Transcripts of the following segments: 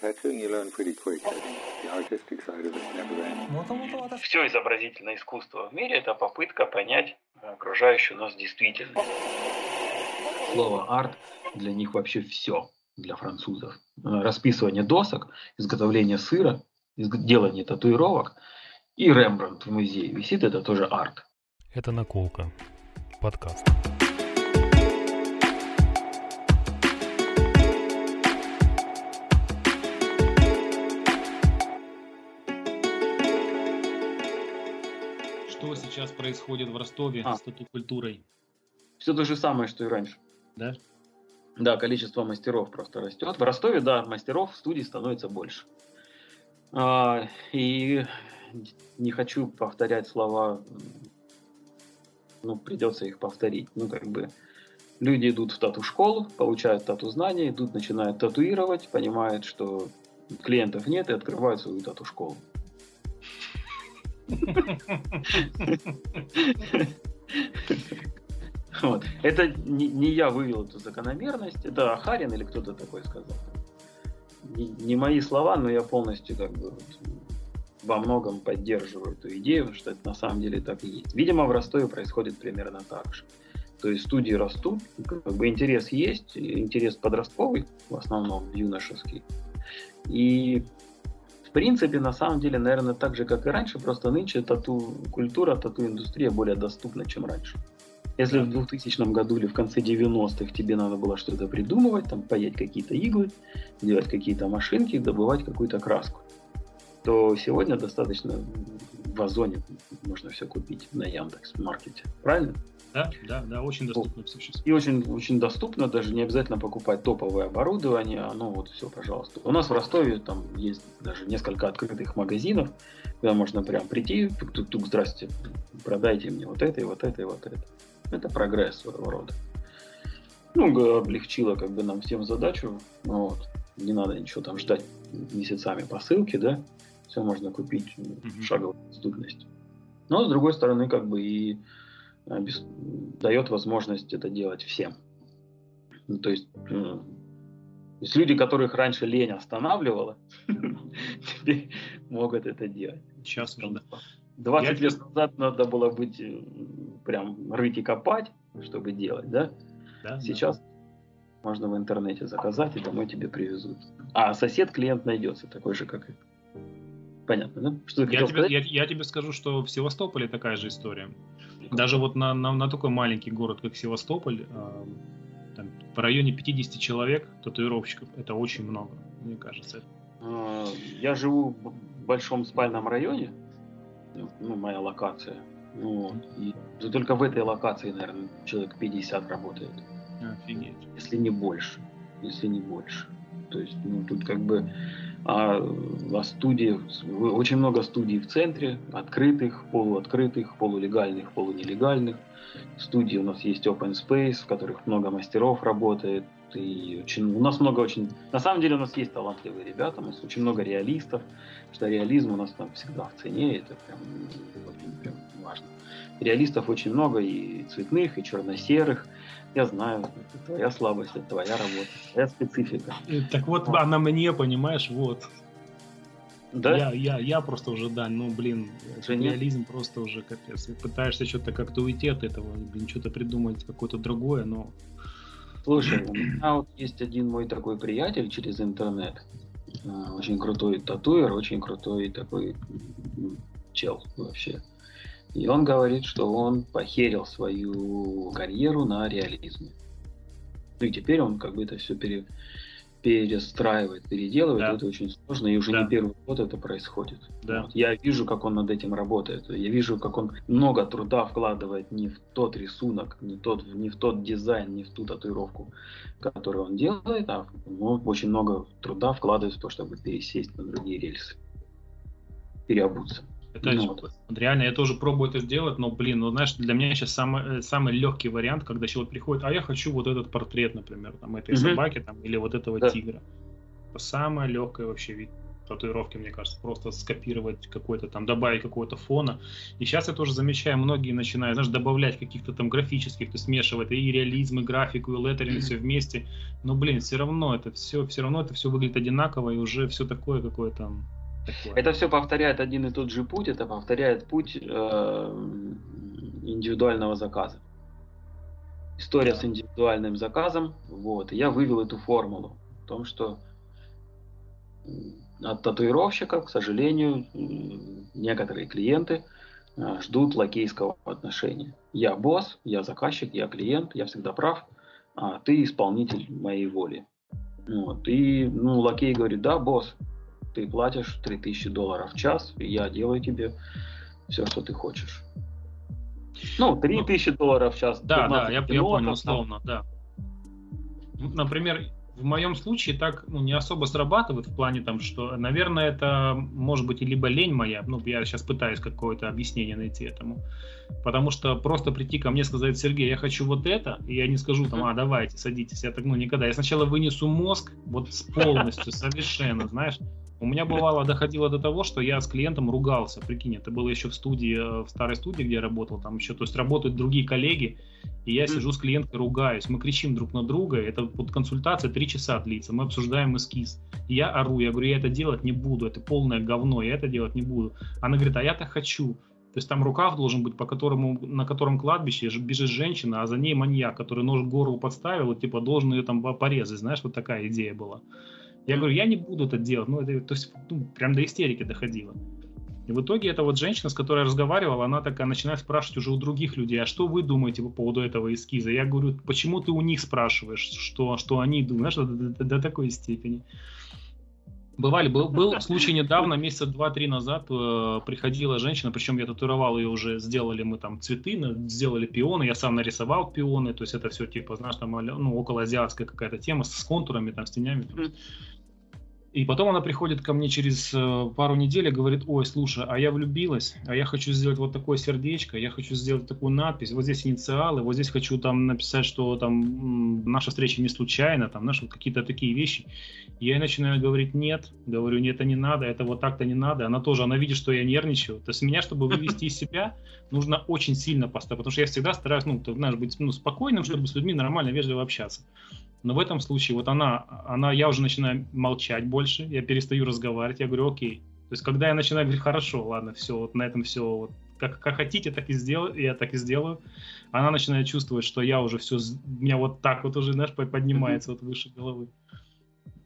Tattooing you learn pretty quick. I think the artistic side of it never ends. Все изобразительное искусство в мире – это попытка понять окружающую нас действительность. Слово «арт» для них вообще все, для французов. Э, Расписывание досок, изготовление сыра, делание татуировок и Рембрандт в музее висит – это тоже арт. Это наколка. Подкаст. Сейчас происходит в Ростове А. с тату-культурой? Все то же самое, что и раньше. Да? Да, количество мастеров просто растет. В Ростове, да, мастеров в студии становится больше. А, и не хочу повторять слова, ну, придется их повторить. Ну, как бы, люди идут в тату-школу, получают тату-знания, идут, начинают татуировать, понимают, что клиентов нет и открывают свою тату-школу. Вот. Это не, не я вывел эту закономерность, это Ахарин или кто-то такой сказал. Не, не мои слова, но я полностью как бы вот во многом поддерживаю эту идею, что это на самом деле так и есть. Видимо, в Ростове происходит примерно так же. То есть студии растут, как бы интерес есть, интерес подростковый, в основном юношеский. И в принципе, на самом деле, наверное, так же, как и раньше, просто нынче тату-культура, тату-индустрия более доступна, чем раньше. Если в 2000 году или в конце 90-х тебе надо было что-то придумывать, там паять какие-то иглы, делать какие-то машинки, добывать какую-то краску, то сегодня достаточно в Озоне можно все купить на Яндекс Маркете. Правильно? Да, да, да, очень доступно все сейчас. И очень, очень доступно, даже не обязательно покупать топовое оборудование, оно вот все, пожалуйста. У нас в Ростове там есть даже несколько открытых магазинов, куда можно прям прийти, тук-тук, здрасте, продайте мне вот это и вот это и вот это. Это прогресс своего рода. Ну, облегчило как бы нам всем задачу, ну вот. Не надо ничего там ждать месяцами посылки, да, все можно купить в шаговой доступности. Но, с другой стороны, как бы и обес- дает возможность это делать всем. Ну, то есть, э, то есть люди, которых раньше лень останавливала, теперь могут это делать. Сейчас да. 20 Я лет назад надо было быть э, прям рыть и копать, чтобы делать, да? Да, да. Сейчас можно в интернете заказать и домой тебе привезут. А сосед клиент найдется такой же, как и. Понятно, да? Что ты Я тебе, сказать? я, я тебе скажу, что в Севастополе такая же история. Даже вот на, на, на такой маленький город, как Севастополь, э, там, в районе 50 человек татуировщиков, это очень много, мне кажется. А, Я живу в большом спальном районе, ну, моя локация. Ну. И да только в этой локации, наверное, человек 50 работает. Офигеть. если не больше, если не больше. То есть, ну, тут как бы а, а студии, очень много студий в центре, открытых, полуоткрытых, полулегальных, полунелегальных. Студии у нас есть open space, в которых много мастеров работает. И очень, у нас много очень... На самом деле у нас есть талантливые ребята, у нас очень много реалистов, что реализм у нас там всегда в цене, это прям, очень прям важно. Реалистов очень много, и цветных, и черно-серых. Я знаю, это твоя слабость, это твоя работа, твоя специфика. Э, Так вот, а на мне, понимаешь, вот. Да? Я, я, я просто уже, да, ну, блин, Уже нет? реализм просто уже капец. И пытаешься что-то как-то уйти от этого, блин, что-то придумать, какое-то другое, но... Слушай, у меня вот есть один мой такой приятель через интернет. А, Очень крутой татуер, очень крутой такой чел вообще. И он говорит, что он похерил свою карьеру на реализме. Ну и теперь он как бы это все пере, перестраивает, переделывает. Да. Это очень сложно, и уже Да. не первый год это происходит. Да. Вот. Я вижу, как он над этим работает. Я вижу, как он много труда вкладывает не в тот рисунок, не, тот, не в тот дизайн, не в ту татуировку, которую он делает, а ну, очень много труда вкладывает в то, чтобы пересесть на другие рельсы, переобуться. Это Ну, вот реально, я тоже пробую это сделать, но, блин, ну, знаешь, для меня сейчас самый, э, самый легкий вариант, когда человек приходит, а я хочу вот этот портрет, например, там, этой Мгм. собаки, там, или вот этого Да. тигра. Самое легкое вообще вид. татуировки, мне кажется, просто скопировать какой-то там, добавить какого-то фона. И сейчас я тоже замечаю, многие начинают, знаешь, добавлять каких-то там графических, то есть смешивать и реализм, и графику, и леттеринг, все вместе. Но, блин, все равно это все, все равно это все выглядит одинаково, и уже все такое какое-то такое. Это все повторяет один и тот же путь, это повторяет путь э, индивидуального заказа. История да. с индивидуальным заказом, вот, я вывел эту формулу в том, что от татуировщиков, к сожалению, некоторые клиенты э, ждут лакейского отношения. Я босс, я заказчик, я клиент, я всегда прав, а ты исполнитель моей воли. Вот. И ну, лакей говорит, да, босс, ты платишь 3000 долларов в час, и я делаю тебе все, что ты хочешь. Ну, 3000 ну, долларов в час. Да, да, я, я понял, условно, да. Например, в моем случае так ну, не особо срабатывает в плане там, что, наверное, это может быть либо лень моя, ну, я сейчас пытаюсь какое-то объяснение найти этому, потому что просто прийти ко мне сказать, Сергей, я хочу вот это, и я не скажу там, а, давайте, садитесь, я так, ну, никогда. Я сначала вынесу мозг вот полностью, совершенно, знаешь, у меня бывало доходило до того, что я с клиентом ругался. Прикинь, это было еще в студии, э, в старой студии, где я работал, там еще, то есть работают другие коллеги, и я сижу с клиенткой, ругаюсь, мы кричим друг на друга, это вот консультация три часа длится, мы обсуждаем эскиз. И я ору, я говорю, я это делать не буду, это полное говно, я это делать не буду. Она говорит, а я-то хочу. То есть там рукав должен быть, по которому, на котором кладбище бежит женщина, а за ней маньяк, который нож в горло подставил, и, типа должен ее там порезать, знаешь, вот такая идея была. Я говорю, я не буду это делать. Ну, это, то есть, ну, прям до истерики доходило. И в итоге эта вот женщина, с которой я разговаривал, она такая начинает спрашивать уже у других людей, а что вы думаете по поводу этого эскиза? Я говорю, почему ты у них спрашиваешь, что, что они думают, знаешь, до, до, до такой степени. Бывали, был, был случай недавно, месяца два-три назад, э, приходила женщина, причем я татуировал ее уже, сделали мы там цветы, сделали пионы, я сам нарисовал пионы, то есть это все типа, знаешь, там, ну, около азиатская какая-то тема с контурами, там, с тенями. Там. И потом она приходит ко мне через э, пару недель и говорит, ой, слушай, а я влюбилась, а я хочу сделать вот такое сердечко, я хочу сделать такую надпись, вот здесь инициалы, вот здесь хочу там написать, что там наша встреча не случайна, там, знаешь, вот какие-то такие вещи. Я ей начинаю говорить, нет, говорю, нет, это не надо, это вот так-то не надо. Она тоже, она видит, что я нервничаю. То есть меня, чтобы вывести из себя, нужно очень сильно поставить, потому что я всегда стараюсь, ну, ты знаешь, быть ну, спокойным, чтобы с людьми нормально, вежливо общаться. Но в этом случае вот она, она, я уже начинаю молчать больше, я перестаю разговаривать, я говорю, окей. То есть когда я начинаю говорить, хорошо, ладно, все, вот на этом все, вот, как, как хотите, так и сделаю, я так и сделаю. Она начинает чувствовать, что я уже все, меня вот так вот уже, знаешь, поднимается вот выше головы.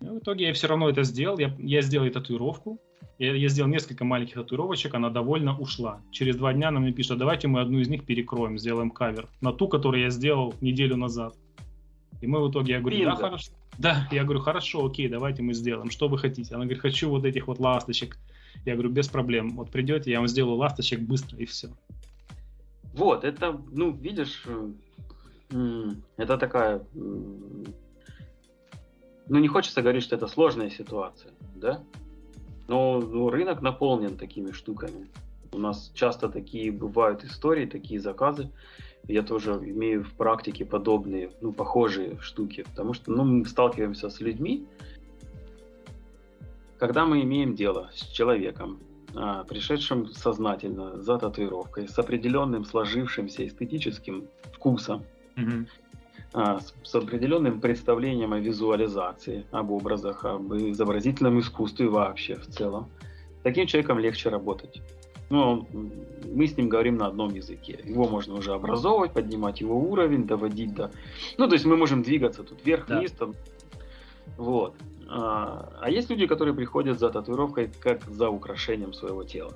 И в итоге я все равно это сделал, я, я сделал татуировку, я, я сделал несколько маленьких татуировочек, она довольно ушла. Через два дня она мне пишет, «А давайте мы одну из них перекроем, сделаем кавер на ту, которую я сделал неделю назад. И мы в итоге, я говорю, Бинго. да, хорошо. Да, я говорю, хорошо, окей, давайте мы сделаем. Что вы хотите? Она говорит, хочу вот этих вот ласточек. Я говорю, без проблем. Вот придете, я вам сделаю ласточек быстро и все. Вот, это, ну, видишь, это такая... Ну, не хочется говорить, что это сложная ситуация, да? Но ну, рынок наполнен такими штуками. У нас часто такие бывают истории, такие заказы, я тоже имею в практике подобные, ну, похожие штуки, потому что, ну, мы сталкиваемся с людьми, когда мы имеем дело с человеком, а, пришедшим сознательно за татуировкой, с определенным сложившимся эстетическим вкусом, mm-hmm. с, с определенным представлением о визуализации, об образах, об изобразительном искусстве вообще в целом, таким человеком легче работать ну, мы с ним говорим на одном языке. Его можно уже образовывать, поднимать его уровень, доводить до... Ну, то есть мы можем двигаться тут вверх-вниз, да. там... Вот. А, а есть люди, которые приходят за татуировкой как за украшением своего тела.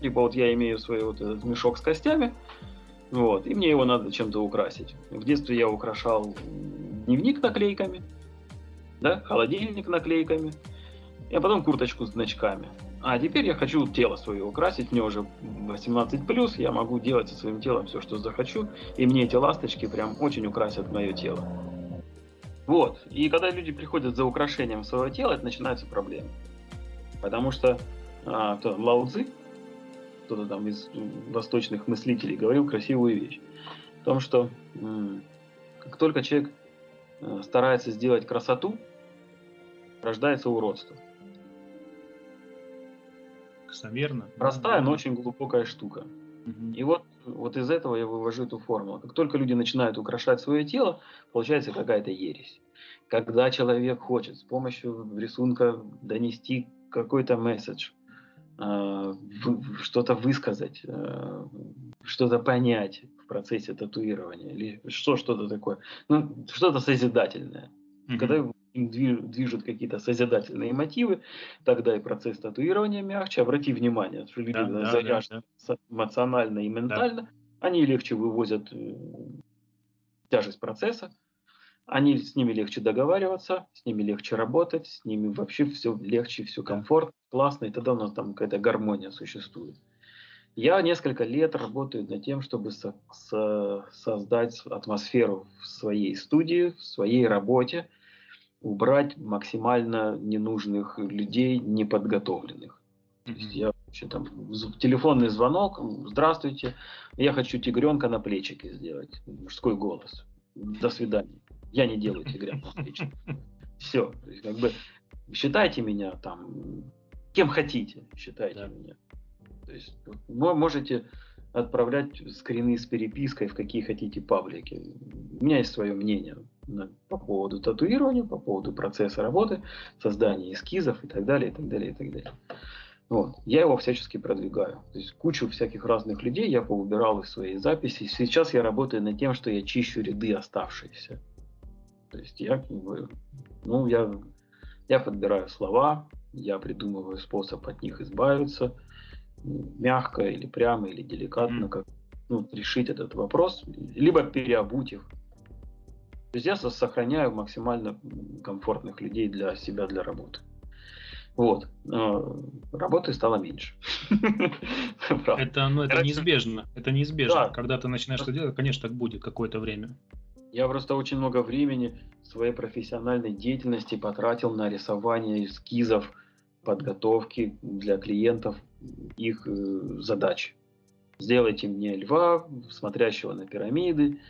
Типа вот я имею свой вот этот мешок с костями, вот, и мне его надо чем-то украсить. В детстве я украшал дневник наклейками, да, холодильник наклейками, а потом курточку с значками. А теперь я хочу тело свое украсить, мне уже 18 плюс, я могу делать со своим телом все, что захочу, и мне эти ласточки прям очень украсят мое тело. Вот, и когда люди приходят за украшением своего тела, это начинаются проблемы. Потому что а, кто там, Лао Цзи, кто-то там из восточных мыслителей говорил красивую вещь. В том, что м- как только человек э, старается сделать красоту, рождается уродство. Соверно. Простая, но очень глубокая штука. И вот, вот из этого я вывожу эту формулу. Как только люди начинают украшать свое тело, получается какая-то ересь. Когда человек хочет с помощью рисунка донести какой-то месседж, э, что-то высказать, э, что-то понять в процессе татуирования, или что что-то такое, ну, что-то созидательное. Мгм. Когда им дви- движут какие-то созидательные мотивы, тогда и процесс татуирования мягче. Обрати внимание, что люди Да, да, да, заряжены да. с- эмоционально и ментально, они легче вывозят э, тяжесть процесса, они с ними легче договариваться, с ними легче работать, с ними вообще все легче, все комфорт, классно, и тогда у нас там какая-то гармония существует. Я несколько лет работаю над тем, чтобы со- со- создать атмосферу в своей студии, в своей работе, убрать максимально ненужных людей, неподготовленных. То есть я вообще там телефонный звонок, здравствуйте, я хочу тигренка на плечике сделать, мужской голос. До свидания. Я не делаю тигренка на плечике. Все, как бы считайте меня там кем хотите, считайте Да. меня. То есть мо- можете отправлять скрины с перепиской в какие хотите паблики. У меня есть свое мнение по поводу татуирования, по поводу процесса работы, создания эскизов и так далее, и так далее, и так далее. Вот. Я его всячески продвигаю. То есть кучу всяких разных людей я поубирал из своей записи. Сейчас я работаю над тем, что я чищу ряды оставшиеся. То есть я, как бы, ну, я, я подбираю слова, я придумываю способ от них избавиться, мягко или прямо, или деликатно, как ну, решить этот вопрос, либо переобуть их. То есть я со- сохраняю максимально комфортных людей для себя, для работы. Вот. Работы стало меньше. Это, ну, это неизбежно. Это неизбежно. да. Когда ты начинаешь что делать, конечно, так будет какое-то время. Я просто очень много времени своей профессиональной деятельности потратил на рисование эскизов, подготовки для клиентов их э, задач. Сделайте мне льва, смотрящего на пирамиды,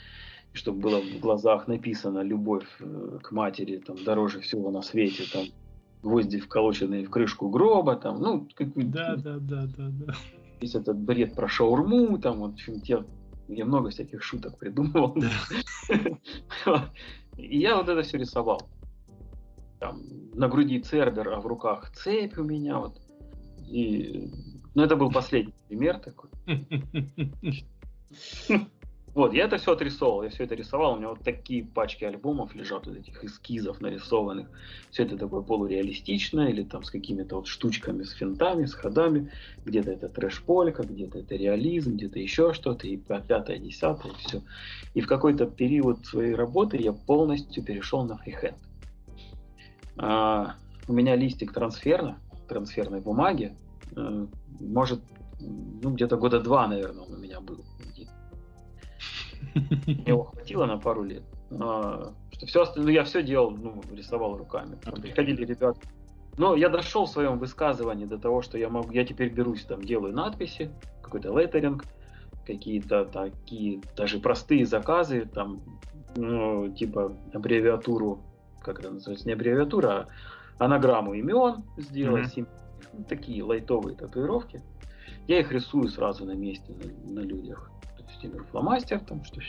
чтобы было в глазах написано любовь э, к матери, там дороже всего на свете, там гвозди вколоченные в крышку гроба, там, ну, какой- Да, да, да, да, да. весь этот бред про шаурму, там, вот, в общем, те- я много всяких шуток придумывал. И я вот это все рисовал. Там, на груди цербер, а в руках цепь у меня, вот. И, ну, это был последний пример такой. Вот, я это все отрисовал, я все это рисовал, у меня вот такие пачки альбомов лежат, вот этих эскизов нарисованных. Все это такое полуреалистичное, или там с какими-то вот штучками, с финтами, с ходами. Где-то это трэш-полька, где-то это реализм, где-то еще что-то, и пя- пятое, десятое, все. И в какой-то период своей работы я полностью перешел на фрихенд. А, у меня листик трансферна, трансферной бумаги, э, может, ну, где-то года два, наверное, он у меня был. Мне его хватило на пару лет. А, что все остальное, ну, я все делал, ну, рисовал руками. Там приходили ребята. Но я дошел в своем высказывании до того, что я могу, я теперь берусь, там, делаю надписи, какой-то леттеринг, какие-то такие даже простые заказы, там, ну, типа аббревиатуру, как это называется, не аббревиатура, а анаграмму имен сделать, ну, такие лайтовые татуировки. Я их рисую сразу на месте, на, на людях. Беру фломастер, там что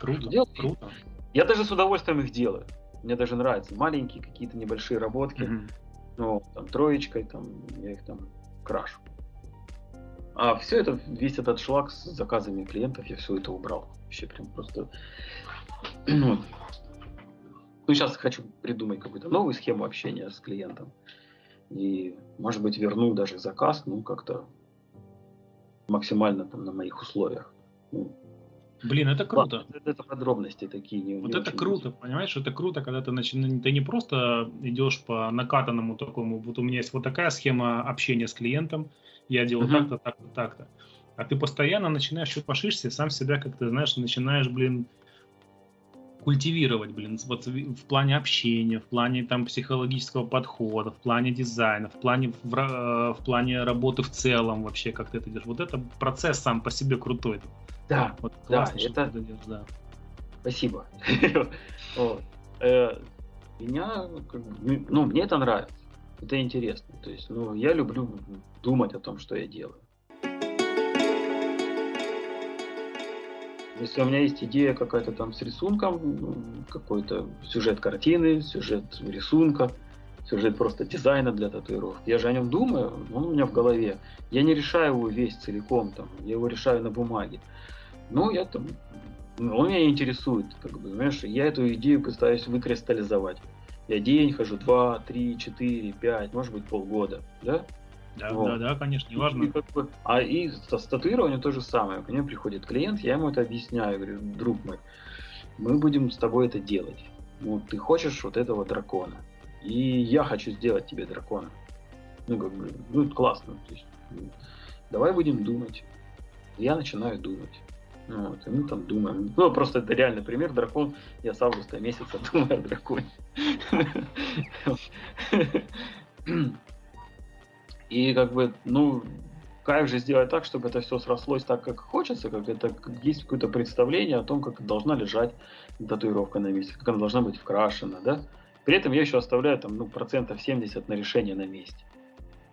Круто, делаю. круто. Я даже с удовольствием их делаю. Мне даже нравятся маленькие какие-то небольшие работки. Мгм. Ну, там, троечкой, там, я их там крашу. А все это, весь этот шлак с заказами клиентов, я все это убрал. Вообще прям просто... Ну, ну, сейчас хочу придумать какую-то новую схему общения с клиентом. И, может быть, верну даже заказ, ну, как-то максимально там на моих условиях. Ну, Блин, это круто. ладно, это, подробности такие. Не, Вот не это круто, понимаешь, это круто, когда ты начинаешь, ты не просто идешь по накатанному такому, вот у меня есть вот такая схема общения с клиентом, я делаю Мгм. так-то, так-то, так-то. А ты постоянно начинаешь чуть пошишься, сам себя как-то, знаешь, начинаешь, блин, культивировать, блин, вот в плане общения, в плане там психологического подхода, в плане дизайна, в плане, в, ра- в плане работы в целом вообще, как ты это делаешь. Вот это процесс сам по себе крутой. Да, Вот Да, классно, что это- делаешь, да. Спасибо. Э, Меня, ну, ну, мне это нравится. Это интересно. То есть, ну, я люблю думать о том, что я делаю. Если у меня есть идея какая-то там с рисунком, какой-то сюжет картины, сюжет рисунка, сюжет просто дизайна для татуировки, я же о нем думаю, он у меня в голове. Я не решаю его весь целиком, там, я его решаю на бумаге. Ну, я там, он меня интересует, как бы, знаешь, я эту идею пытаюсь выкристаллизовать. Я день хожу, два, три, четыре, пять, может быть, полгода, да? Да, вот. да, да, конечно, неважно. И, как бы, а и с, с татуированием то же самое. Ко мне приходит клиент, я ему это объясняю, говорю, друг мой, мы будем с тобой это делать. Ну, ты хочешь вот этого дракона. И я хочу сделать тебе дракона. Ну, как бы, ну, классно. То есть, давай будем думать. Я начинаю думать. Ну, вот, и мы там думаем. Ну, просто это реальный пример. Дракон, я с августа месяца думаю о драконе. И как бы, ну, как же сделать так, чтобы это все срослось так, как хочется, как это есть какое-то представление о том, как должна лежать татуировка на месте, как она должна быть вкрашена, да. При этом я еще оставляю там, ну, процентов 70 на решение на месте.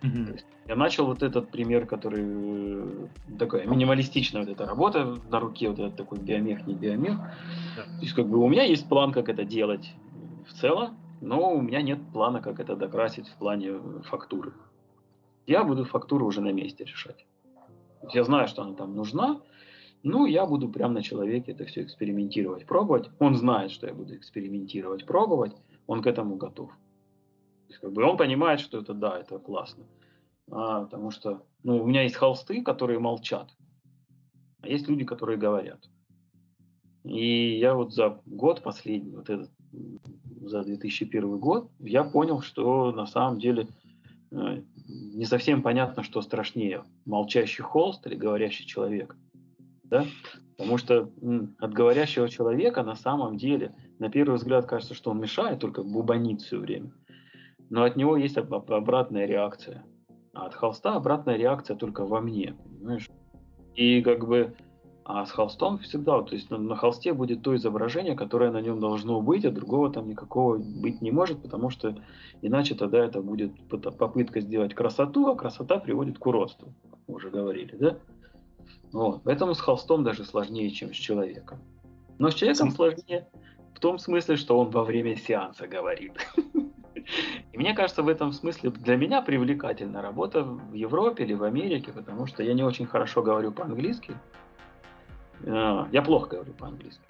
Mm-hmm. То есть я начал вот этот пример, который э, такая минималистичная вот эта работа на руке, вот этот такой биомех, не биомех. Yeah. То есть как бы у меня есть план, как это делать в целом, но у меня нет плана, как это докрасить в плане фактуры я буду фактуру уже на месте решать. Я знаю, что она там нужна, ну, я буду прямо на человеке это все экспериментировать, пробовать. Он знает, что я буду экспериментировать, пробовать, он к этому готов. То есть, как бы он понимает, что это да, это классно. А, потому что ну, у меня есть холсты, которые молчат, а есть люди, которые говорят. И я вот за год последний, вот этот, за 2001 год, я понял, что на самом деле э, не совсем понятно, что страшнее, молчащий холст или говорящий человек. Да? Потому что от говорящего человека на самом деле, на первый взгляд, кажется, что он мешает, только бубанит все время. Но от него есть обратная реакция. А от холста обратная реакция только во мне, понимаешь? И как бы а с холстом всегда, то есть на, на холсте будет то изображение, которое на нем должно быть, а другого там никакого быть не может, потому что иначе тогда это будет попытка сделать красоту, а красота приводит к уродству, как мы уже говорили, да? Вот. Поэтому с холстом даже сложнее, чем с человеком. Но с человеком сложнее том смысле, что он во время сеанса говорит. И мне кажется, в этом смысле для меня привлекательна работа в Европе или в Америке, потому что я не очень хорошо говорю по-английски, а, я плохо говорю по-английски.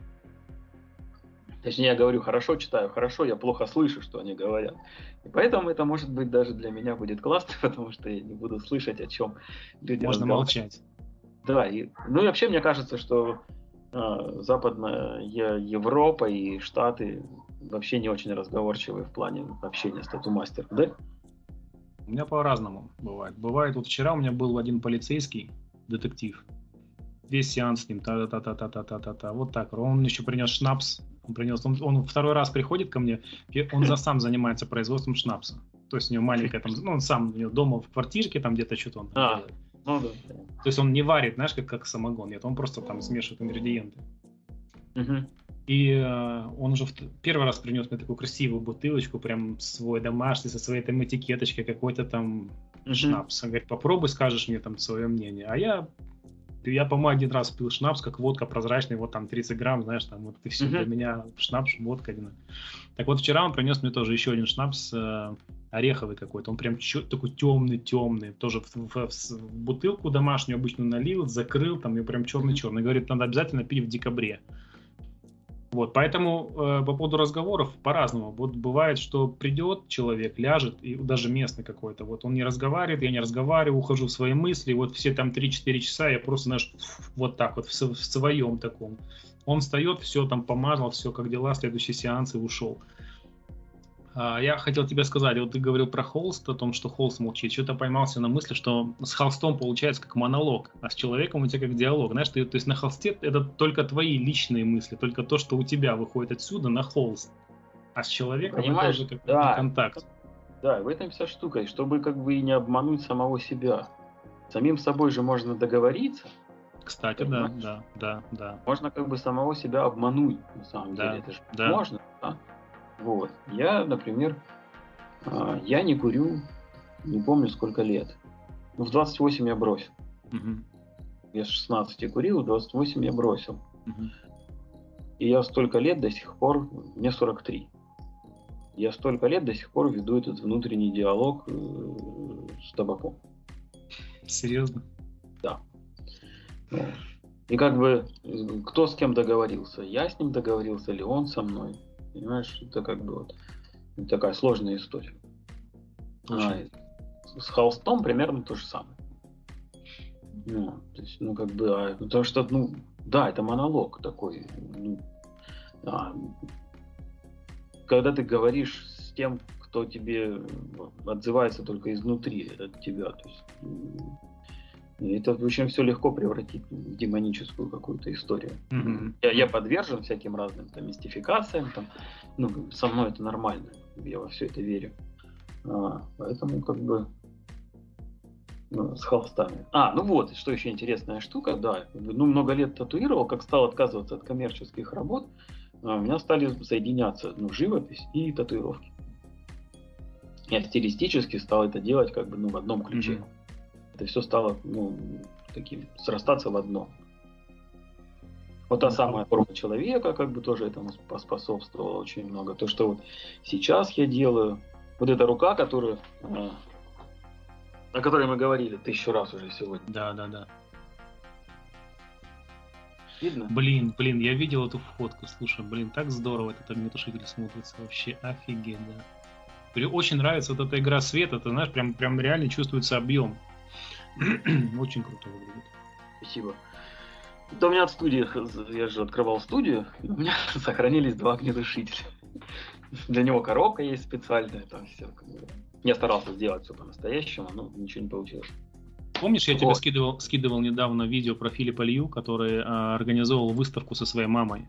Точнее, я говорю хорошо, читаю хорошо, я плохо слышу, что они говорят. И поэтому это, может быть, даже для меня будет классно, потому что я не буду слышать, о чем люди Можно молчать. Да, и, ну и вообще мне кажется, что э, Западная Европа и Штаты вообще не очень разговорчивые в плане общения с тату-мастером, да? У меня по-разному бывает. Бывает, вот вчера у меня был один полицейский, детектив, весь сеанс с ним, та-та-та-та-та-та-та-та, вот так. Он еще принес шнапс, он принес, он, он второй раз приходит ко мне, он за сам занимается производством шнапса. То есть у него маленькая там, ну, он сам у него дома в квартирке там где-то что-то он а, делает. Ну, да. То есть он не варит, знаешь, как, как самогон, нет, он просто там смешивает ингредиенты. Угу. И э, он уже в, первый раз принес мне такую красивую бутылочку, прям свой домашний, со своей там этикеточкой, какой-то там угу. шнапс. Он говорит, попробуй, скажешь мне там свое мнение. А я я, по-моему, один раз пил шнапс, как водка прозрачный, вот там 30 грамм, знаешь, там вот ты все, uh-huh. для меня шнапс, водка один. Так вот, вчера он принес мне тоже еще один шнапс, э, ореховый какой-то, он прям чё, такой темный-темный, тоже в, в, в, бутылку домашнюю обычно налил, закрыл, там, и прям черный-черный. Говорит, надо обязательно пить в декабре. Вот, поэтому э, по поводу разговоров по-разному. Вот бывает, что придет человек, ляжет, и даже местный какой-то, вот он не разговаривает, я не разговариваю, ухожу в свои мысли, вот все там 3-4 часа я просто, знаешь, вот так вот в, в своем таком. Он встает, все там помазал, все как дела, следующий сеанс и ушел. А, я хотел тебе сказать, вот ты говорил про холст, о том, что холст молчит. Что-то поймался на мысли, что с холстом получается как монолог, а с человеком у тебя как диалог. Знаешь, ты, то есть на холсте это только твои личные мысли, только то, что у тебя выходит отсюда на холст. А с человеком Понимаешь, это уже как да, контакт. Да, в этом вся штука. И чтобы как бы и не обмануть самого себя. Самим собой же можно договориться. Кстати, да, да, да, да. Можно как бы самого себя обмануть, на самом да, деле. Это же да. можно, да? Вот. Я, например, А, я не курю, не помню сколько лет. Ну, в 28 я бросил. Угу. Я с 16 курил, в 28 я бросил. Угу. И я столько лет до сих пор, мне 43. Я столько лет до сих пор веду этот внутренний диалог э, с табаком. Серьезно? Да. И как бы кто с кем договорился? Я с ним договорился или он со мной? Понимаешь, это как бы вот такая сложная история. А, с холстом примерно то же самое. Ну, то есть, ну, как бы, а, потому что, ну, да, это монолог такой. Ну, а, когда ты говоришь с тем, кто тебе отзывается только изнутри от тебя, то есть это очень все легко превратить в демоническую какую-то историю. Mm-hmm. Я, я подвержен всяким разным там, мистификациям, там, ну, со мной это нормально, я во все это верю. А, поэтому как бы ну, с холстами. А, ну вот, что еще интересная штука, да, ну много лет татуировал, как стал отказываться от коммерческих работ, а, у меня стали соединяться ну, живопись и татуировки. Я стилистически стал это делать как бы ну, в одном ключе. Mm-hmm. Это все стало ну, таким, срастаться в одно. Вот та самая форма человека, как бы тоже этому поспособствовало очень много. То, что вот сейчас я делаю, вот эта рука, которую, а, о которой мы говорили тысячу раз уже сегодня. Да, да, да. Видно? Блин, блин, я видел эту фотку, слушай, блин, так здорово этот огнетушитель смотрится, вообще офигеть, да. Очень нравится вот эта игра света, ты знаешь, прям, прям реально чувствуется объем. Очень круто выглядит. Спасибо. Это у меня от студии, я же открывал студию, у меня сохранились два огнетушителя. Для него коробка есть специальная, там все. Я старался сделать все по-настоящему, но ничего не получилось. Помнишь, я вот. тебе скидывал, скидывал недавно видео про Филиппа Лью, который а, организовал выставку со своей мамой?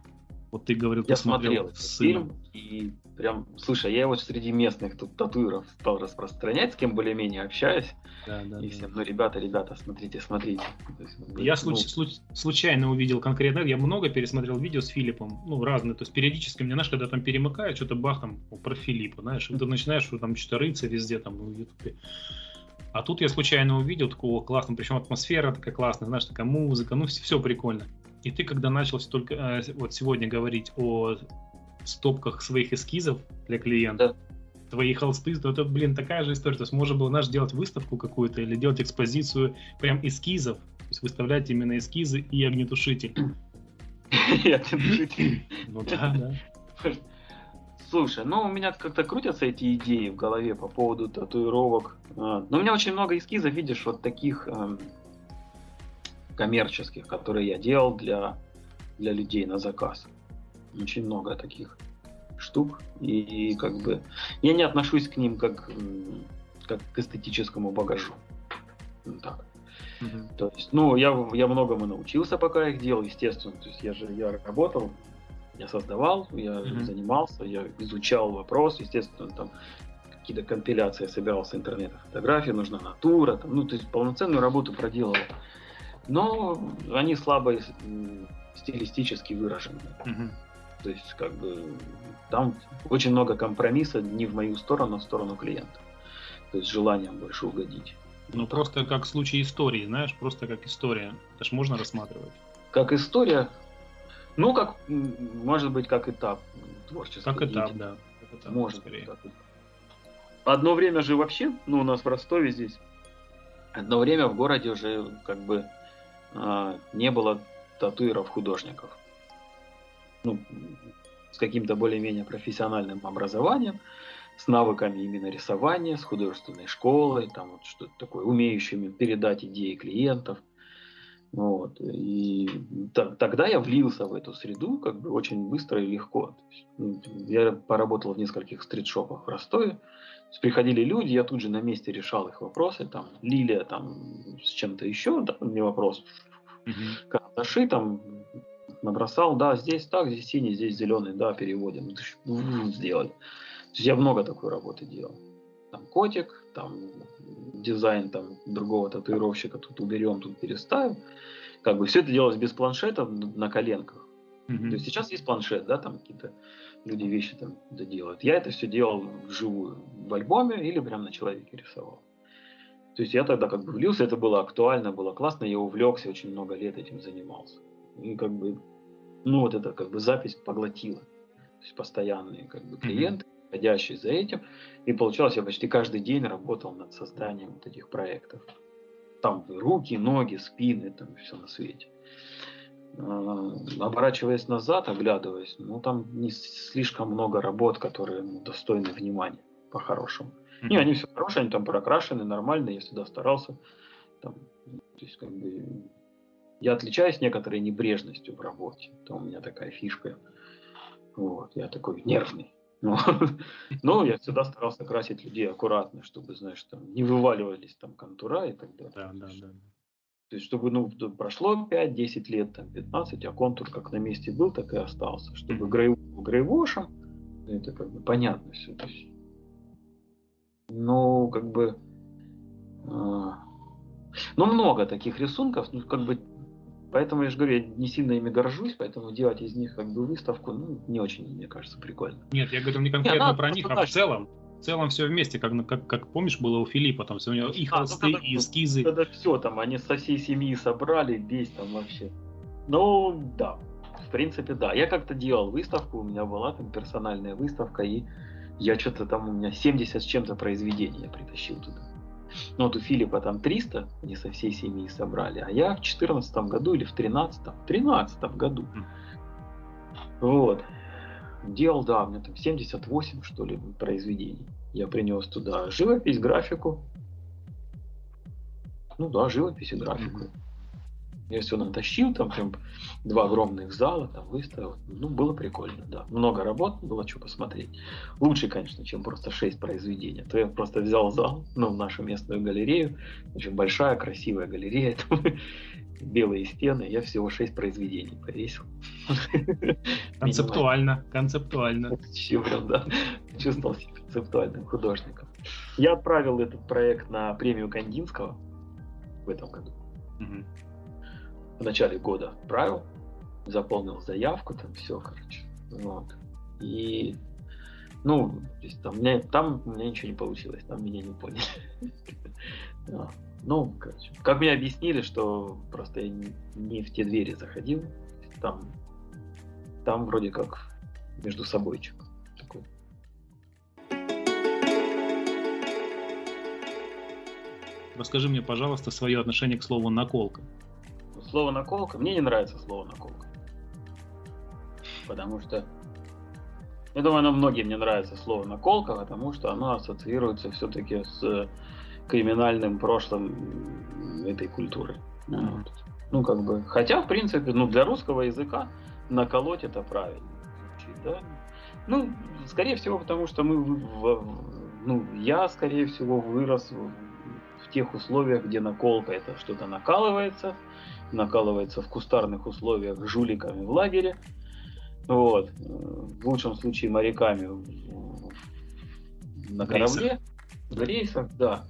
Вот ты говорил, я ты смотрел этот фильм, и прям, слушай, я его среди местных тут татуиров стал распространять, с кем более-менее общаюсь. Да, да, и да. всем, ну, ребята, ребята, смотрите, смотрите. Есть, я ну... случ- случ- случайно увидел конкретно, я много пересмотрел видео с Филиппом, ну, разные, то есть периодически мне, знаешь, когда там перемыкают, что-то бах, там, про Филиппа, знаешь, и ты начинаешь, что там что-то рыться везде, там, в Ютубе. А тут я случайно увидел такого классного, причем атмосфера такая классная, знаешь, такая музыка, ну, все, все прикольно. И ты, когда начал только э, вот сегодня говорить о стопках своих эскизов для клиента, да. твои холсты, то это, блин, такая же история. То есть можно было наш делать выставку какую-то или делать экспозицию прям эскизов, то есть выставлять именно эскизы и огнетушитель. И огнетушитель. Ну да, да. Слушай, ну у меня как-то крутятся эти идеи в голове по поводу татуировок. А, но у меня очень много эскизов, видишь, вот таких эм, коммерческих, которые я делал для, для людей на заказ. Очень много таких штук. И как бы я не отношусь к ним как, как к эстетическому багажу. Так. Mm-hmm. То есть, ну, я, я многому научился, пока их делал, естественно. То есть я же я работал, я создавал, я mm-hmm. занимался, я изучал вопрос, естественно, там какие-то компиляции собирал с интернета фотографии, нужна натура, там, ну, то есть полноценную работу проделал но они слабо стилистически выражены. Угу. То есть, как бы, там очень много компромисса не в мою сторону, а в сторону клиента. То есть, желанием больше угодить. Ну, просто как в случае истории, знаешь, просто как история. Это ж можно рассматривать. Как история, ну, как, может быть, как этап творчества. Как этап, да. Как этап, может скорее. Быть, Одно время же вообще, ну, у нас в Ростове здесь, одно время в городе уже как бы не было татуиров художников. Ну, с каким-то более-менее профессиональным образованием, с навыками именно рисования, с художественной школой, там вот что-то такое, умеющими передать идеи клиентов. Вот. И тогда я влился в эту среду как бы очень быстро и легко. Есть, я поработал в нескольких стритшопах в Ростове, приходили люди, я тут же на месте решал их вопросы, там, Лилия там с чем-то еще, да, не вопрос, угу. карандаши там набросал, да, здесь так, здесь синий, здесь зеленый, да, переводим, сделали. Есть я много такой работы делал. Там котик, там дизайн там другого татуировщика, тут уберем, тут переставим. Как бы все это делалось без планшета на коленках. Mm-hmm. То есть сейчас есть планшет, да, там какие-то люди вещи там делают. Я это все делал вживую, в альбоме или прям на человеке рисовал. То есть я тогда как бы влился, это было актуально, было классно, я увлекся, очень много лет этим занимался. И как бы, ну вот это как бы запись поглотила. То есть постоянные как бы клиенты, ходящие за этим. И получалось, я почти каждый день работал над созданием вот этих проектов. Там руки, ноги, спины, там все на свете. А, оборачиваясь назад, оглядываясь, ну там не слишком много работ, которые ну, достойны внимания по-хорошему. Mm-hmm. Не, они все хорошие, они там прокрашены, нормально, я всегда старался. Там, то есть, как бы, я отличаюсь некоторой небрежностью в работе. Это у меня такая фишка. Вот, я такой нервный. Но, но я всегда старался красить людей аккуратно, чтобы, знаешь, там не вываливались там контура и так далее. Да, да, да. То есть, чтобы ну, прошло 5-10 лет, там, 15, а контур как на месте был, так и остался. Чтобы грей, грейвошем, это как бы понятно все. То есть, ну, как бы... Э, ну, много таких рисунков, ну, как бы... Поэтому я же говорю, я не сильно ими горжусь, поэтому делать из них как бы выставку, ну, не очень, мне кажется, прикольно. Нет, я говорю не конкретно Нет, про них, а в целом. В целом все вместе, как, как, как помнишь, было у Филиппа, там все у него и а, холсты, ну, и эскизы. Это все там, они со всей семьи собрали, весь там вообще. Ну, да, в принципе, да. Я как-то делал выставку, у меня была там персональная выставка, и я что-то там, у меня 70 с чем-то произведений я притащил туда. Ну вот у Филиппа там 300, они со всей семьи собрали, а я в 14 году или в 13 в 13 году. Вот. Делал, да, у меня там 78, что ли, произведений. Я принес туда живопись, графику. Ну да, живопись и графику. Mm-hmm. Я все натащил, там прям два огромных зала, там выставил. Ну, было прикольно, да. Много работ, было что посмотреть. Лучше, конечно, чем просто шесть произведений. А то я просто взял зал, ну, нашу местную галерею. Очень большая, красивая галерея. Там, белые стены. Я всего шесть произведений повесил. Концептуально, концептуально. Чего, да. Чувствовал себя концептуальным художником. Я отправил этот проект на премию Кандинского в этом году. Угу в начале года отправил, заполнил заявку, там все, короче. Вот. И ну, то есть там, мне, там у меня ничего не получилось, там меня не поняли. Ну, короче, как мне объяснили, что просто я не, в те двери заходил, там, там вроде как между собойчик. Расскажи мне, пожалуйста, свое отношение к слову наколка. Слово наколка, мне не нравится слово наколка. Потому что, я думаю, оно многим не нравится слово наколка, потому что оно ассоциируется все-таки с криминальным прошлым этой культуры. Mm-hmm. Вот. Ну, как бы, хотя, в принципе, ну, для русского языка наколоть это правильно звучит, да? Ну, скорее всего, потому что мы, в, ну, я, скорее всего, вырос в, в тех условиях, где наколка это что-то накалывается, накалывается в кустарных условиях жуликами в лагере. Вот. В лучшем случае моряками на корабле, в рейсах, да.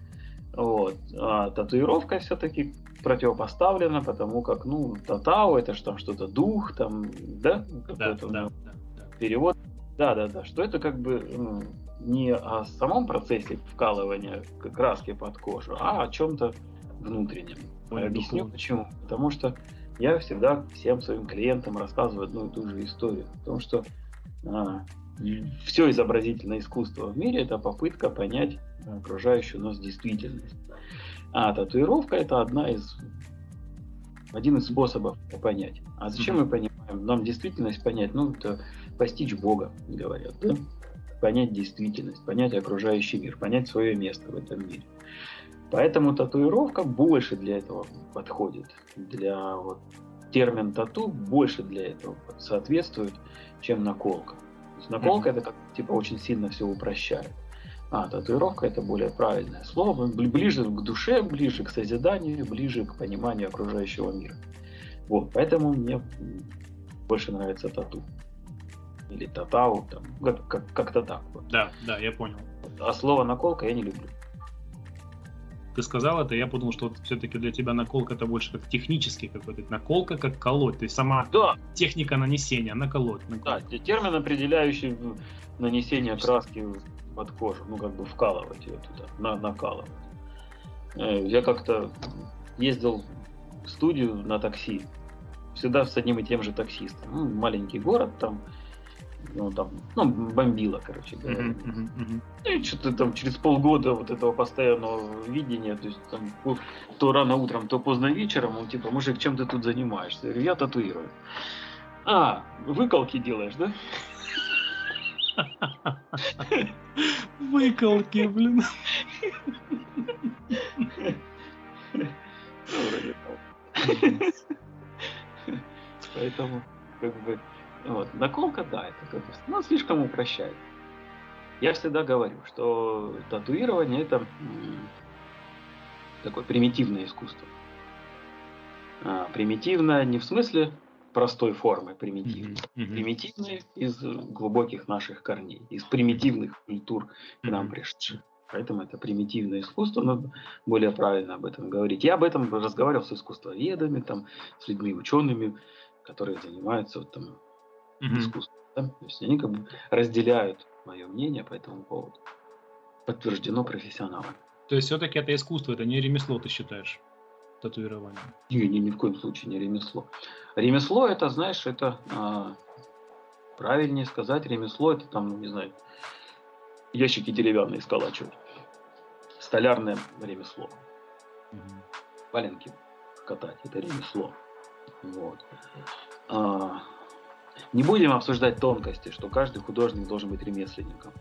Вот. А татуировка все-таки противопоставлена, потому как, ну, татау это же там что-то дух, там, да, какой-то да, да, да, да. перевод. Да, да, да, что это как бы ну, не о самом процессе вкалывания краски под кожу, а о чем-то внутреннем. Я объясню почему. Потому что я всегда всем своим клиентам рассказываю одну и ту же историю. Потому что а, все изобразительное искусство в мире это попытка понять окружающую нас действительность. А татуировка это одна из один из способов понять. А зачем мы понимаем? Нам действительность понять, ну, это постичь Бога, говорят, да? Понять действительность, понять окружающий мир, понять свое место в этом мире. Поэтому татуировка больше для этого подходит. Для вот, термин тату больше для этого соответствует, чем наколка. То есть наколка mm-hmm. это как типа очень сильно все упрощает. А татуировка это более правильное слово, ближе к душе, ближе к созиданию, ближе к пониманию окружающего мира. Вот, поэтому мне больше нравится тату. Или татау, там, как- как-то так. Вот. Да, да, я понял. А слово наколка я не люблю ты сказал это, я подумал, что вот все-таки для тебя наколка это больше как технический какой-то. Наколка как колоть, то есть сама да. техника нанесения, наколоть. наколоть. Да, термин, определяющий нанесение краски под кожу, ну, как бы вкалывать ее туда, на, накалывать. Э, я как-то ездил в студию на такси, всегда с одним и тем же таксистом. Ну, маленький город там, ну, там, ну, бомбило, короче говоря. Uh-huh, uh-huh. Ну, и что-то там через полгода вот этого постоянного видения, то есть там то рано утром, то поздно вечером, он типа, мужик, чем ты тут занимаешься? Я говорю, я татуирую. А, выколки делаешь, да? Выколки, блин. Поэтому, как бы, вот, наколка, да, это как бы, ну, слишком упрощает. Я всегда говорю, что татуирование это такое примитивное искусство. А, примитивное не в смысле простой формы примитивной, mm-hmm. Примитивные из глубоких наших корней, из примитивных культур к нам пришедших. Поэтому это примитивное искусство, но более правильно об этом говорить. Я об этом разговаривал с искусствоведами, там, с людьми учеными, которые занимаются вот, там, mm-hmm. искусством. Да? То есть они как бы разделяют мое мнение по этому поводу. Подтверждено профессионалами. То есть все-таки это искусство, это не ремесло, ты считаешь? Татуирование. Не, не, ни в коем случае не ремесло. Ремесло это, знаешь, это а, правильнее сказать, ремесло это там, не знаю, ящики деревянные сколачивать. Столярное ремесло. Угу. Валенки катать, это ремесло. Вот. А, не будем обсуждать тонкости, что каждый художник должен быть ремесленником.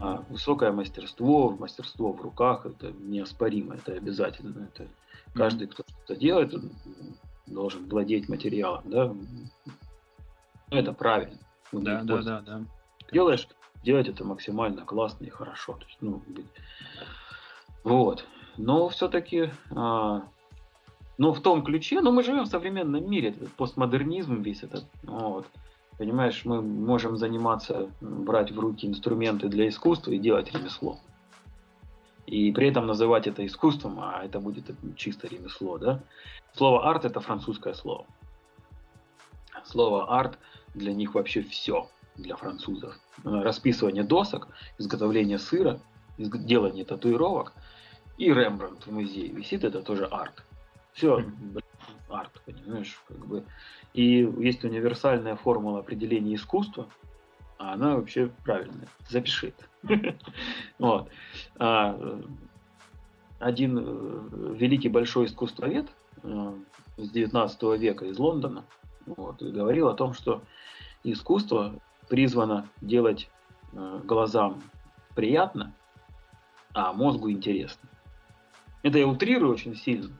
А высокое мастерство, мастерство в руках, это неоспоримо, это обязательно. Это каждый, кто что-то делает, должен владеть материалом, да. Ну, это правильно. Да, да, да, да. Делаешь, делать это максимально классно и хорошо. То есть, ну, вот. Но все-таки, а, ну, в том ключе, но мы живем в современном мире, этот постмодернизм весь этот, вот. Понимаешь, мы можем заниматься, брать в руки инструменты для искусства и делать ремесло. И при этом называть это искусством, а это будет чисто ремесло, да? Слово арт это французское слово. Слово арт для них вообще все для французов. Расписывание досок, изготовление сыра, делание татуировок и Рембрандт в музее висит, это тоже арт. Все, арт, понимаешь, как бы. И есть универсальная формула определения искусства, а она вообще правильная. Запиши это. Вот. А, один э, великий большой искусствовед э, с 19 века из Лондона вот, говорил о том, что искусство призвано делать э, глазам приятно, а мозгу интересно. Это я утрирую очень сильно,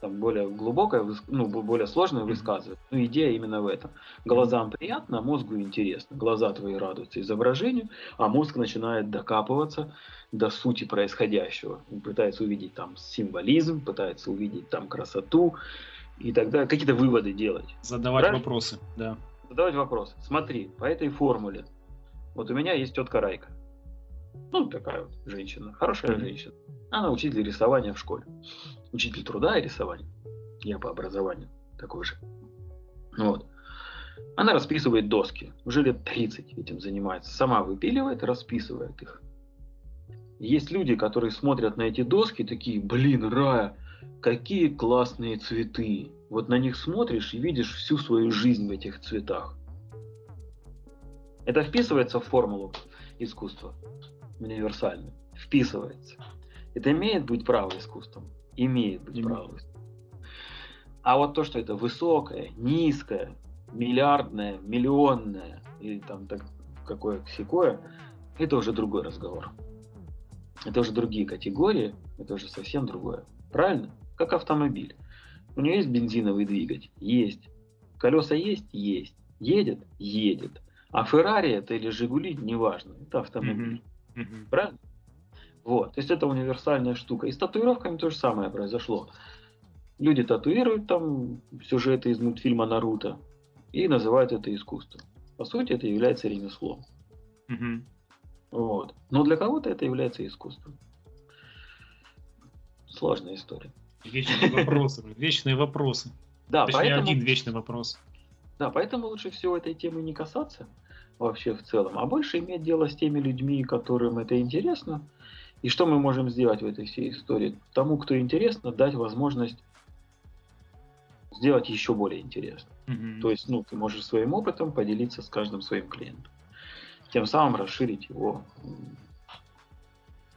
там более глубокое, ну, более сложное высказывание. Но идея именно в этом. Глазам приятно, а мозгу интересно. Глаза твои радуются изображению, а мозг начинает докапываться до сути происходящего. Он пытается увидеть там символизм, пытается увидеть там красоту и тогда какие-то выводы делать. Задавать Правильно? вопросы, да. Задавать вопросы. Смотри, по этой формуле. Вот у меня есть тетка Райка. Ну, такая вот женщина, хорошая женщина. Она учитель рисования в школе учитель труда и рисования. Я по образованию такой же. Вот. Она расписывает доски. Уже лет 30 этим занимается. Сама выпиливает расписывает их. Есть люди, которые смотрят на эти доски, такие, блин, Рая, какие классные цветы. Вот на них смотришь и видишь всю свою жизнь в этих цветах. Это вписывается в формулу искусства универсально. Вписывается. Это имеет быть право искусством имеет быть право. А вот то, что это высокое, низкое, миллиардное, миллионное или там так какое секое, это уже другой разговор. Это уже другие категории, это уже совсем другое. Правильно? Как автомобиль. У него есть бензиновый двигатель? Есть. Колеса есть? Есть. Едет? Едет. А Феррари это или Жигули, неважно, это автомобиль. Mm-hmm. Mm-hmm. Правильно? Вот, то есть это универсальная штука. И с татуировками то же самое произошло. Люди татуируют там сюжеты из мультфильма Наруто и называют это искусством. По сути, это является ремеслом. Угу. Вот. Но для кого-то это является искусством. Сложная история. Вечные вопросы. Вечные вопросы. Да, Точнее, поэтому... один вечный вопрос. Да, поэтому лучше всего этой темы не касаться. Вообще в целом, а больше иметь дело с теми людьми, которым это интересно. И что мы можем сделать в этой всей истории? Тому, кто интересно, дать возможность сделать еще более интересно. Mm-hmm. То есть, ну, ты можешь своим опытом поделиться с каждым своим клиентом. Тем самым расширить его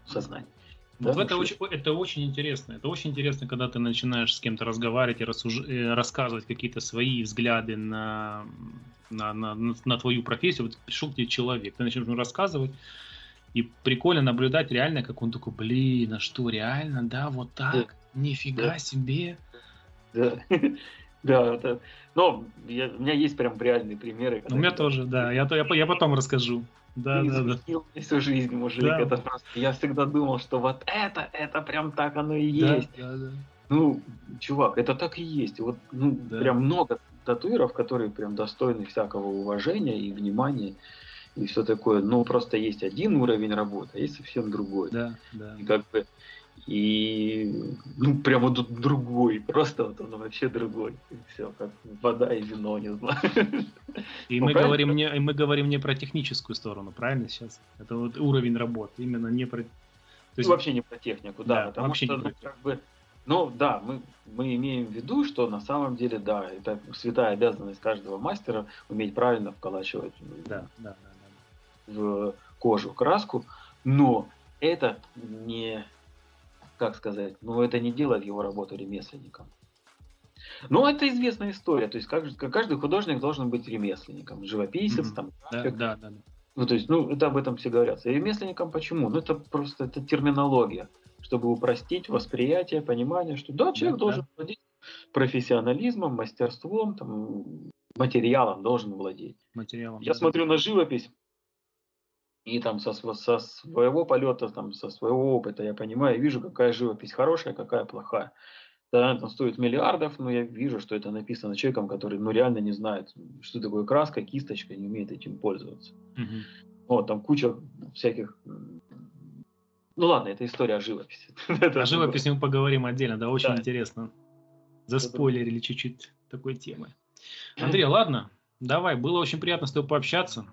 сознание. Вот да, это, очень, это очень интересно. Это очень интересно, когда ты начинаешь с кем-то разговаривать и рассуж... Э, рассказывать какие-то свои взгляды на, на, на, на твою профессию. Вот пришел к тебе человек, ты начинаешь ему рассказывать, и прикольно наблюдать реально, как он такой, блин, а что, реально, да, вот так, да. нифига да. себе. Да, да, это, но я, у меня есть прям реальные примеры. У меня тоже, да, я, я, я потом расскажу. Да, да, да. всю жизнь, мужик. Да. Это просто. Я всегда думал, что вот это, это прям так оно и есть. Да, да, да. Ну, чувак, это так и есть. Вот, ну, да. прям много татуиров, которые прям достойны всякого уважения и внимания и все такое. Но просто есть один уровень работы, а есть совсем другой. Да, да. И как бы и ну прямо тут другой, просто вот он вообще другой. И все, как вода и вино, не знаю. И ну, мы говорим не, и мы говорим не про техническую сторону, правильно сейчас? Это вот уровень работы, именно не про. То есть... вообще не про технику, да, да потому вообще что ну, как бы ну да, мы, мы имеем в виду, что на самом деле, да, это святая обязанность каждого мастера уметь правильно вколачивать да, да, да, да. в кожу краску, но это не как сказать, ну это не делает его работу ремесленником. Ну, это известная история. То есть каждый, каждый художник должен быть ремесленником, живописец, mm-hmm. там. Да, да, да. Ну, то есть, ну, это об этом все говорят. И ремесленником почему? Ну, это просто это терминология, чтобы упростить восприятие, понимание, что да, человек да, должен да. владеть профессионализмом, мастерством, там, материалом должен владеть. Материалом. Я да, смотрю на живопись, и там со, со своего полета, там, со своего опыта я понимаю, вижу, какая живопись хорошая, какая плохая. Да, она стоит миллиардов, но я вижу, что это написано человеком, который ну, реально не знает, что такое краска, кисточка, не умеет этим пользоваться. Угу. Вот, там куча всяких... Ну ладно, это история о живописи. О живописи мы поговорим отдельно, да, очень да. интересно. Заспойлерили чуть-чуть такой темы. Андрей, ладно, давай, было очень приятно с тобой пообщаться.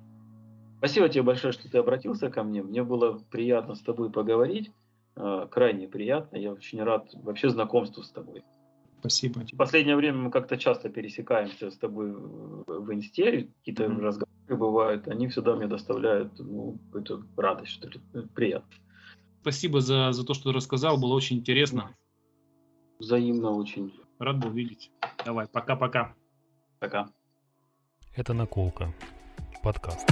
Спасибо тебе большое, что ты обратился ко мне. Мне было приятно с тобой поговорить. А, крайне приятно. Я очень рад вообще знакомству с тобой. Спасибо. В последнее время мы как-то часто пересекаемся с тобой в инсте, какие-то mm-hmm. разговоры бывают, они всегда мне доставляют ну, какую-то радость, что ли, приятно. Спасибо за, за то, что ты рассказал, было очень интересно. Взаимно очень. Рад был видеть. Давай, пока-пока. Пока. Это «Наколка». Подкаст.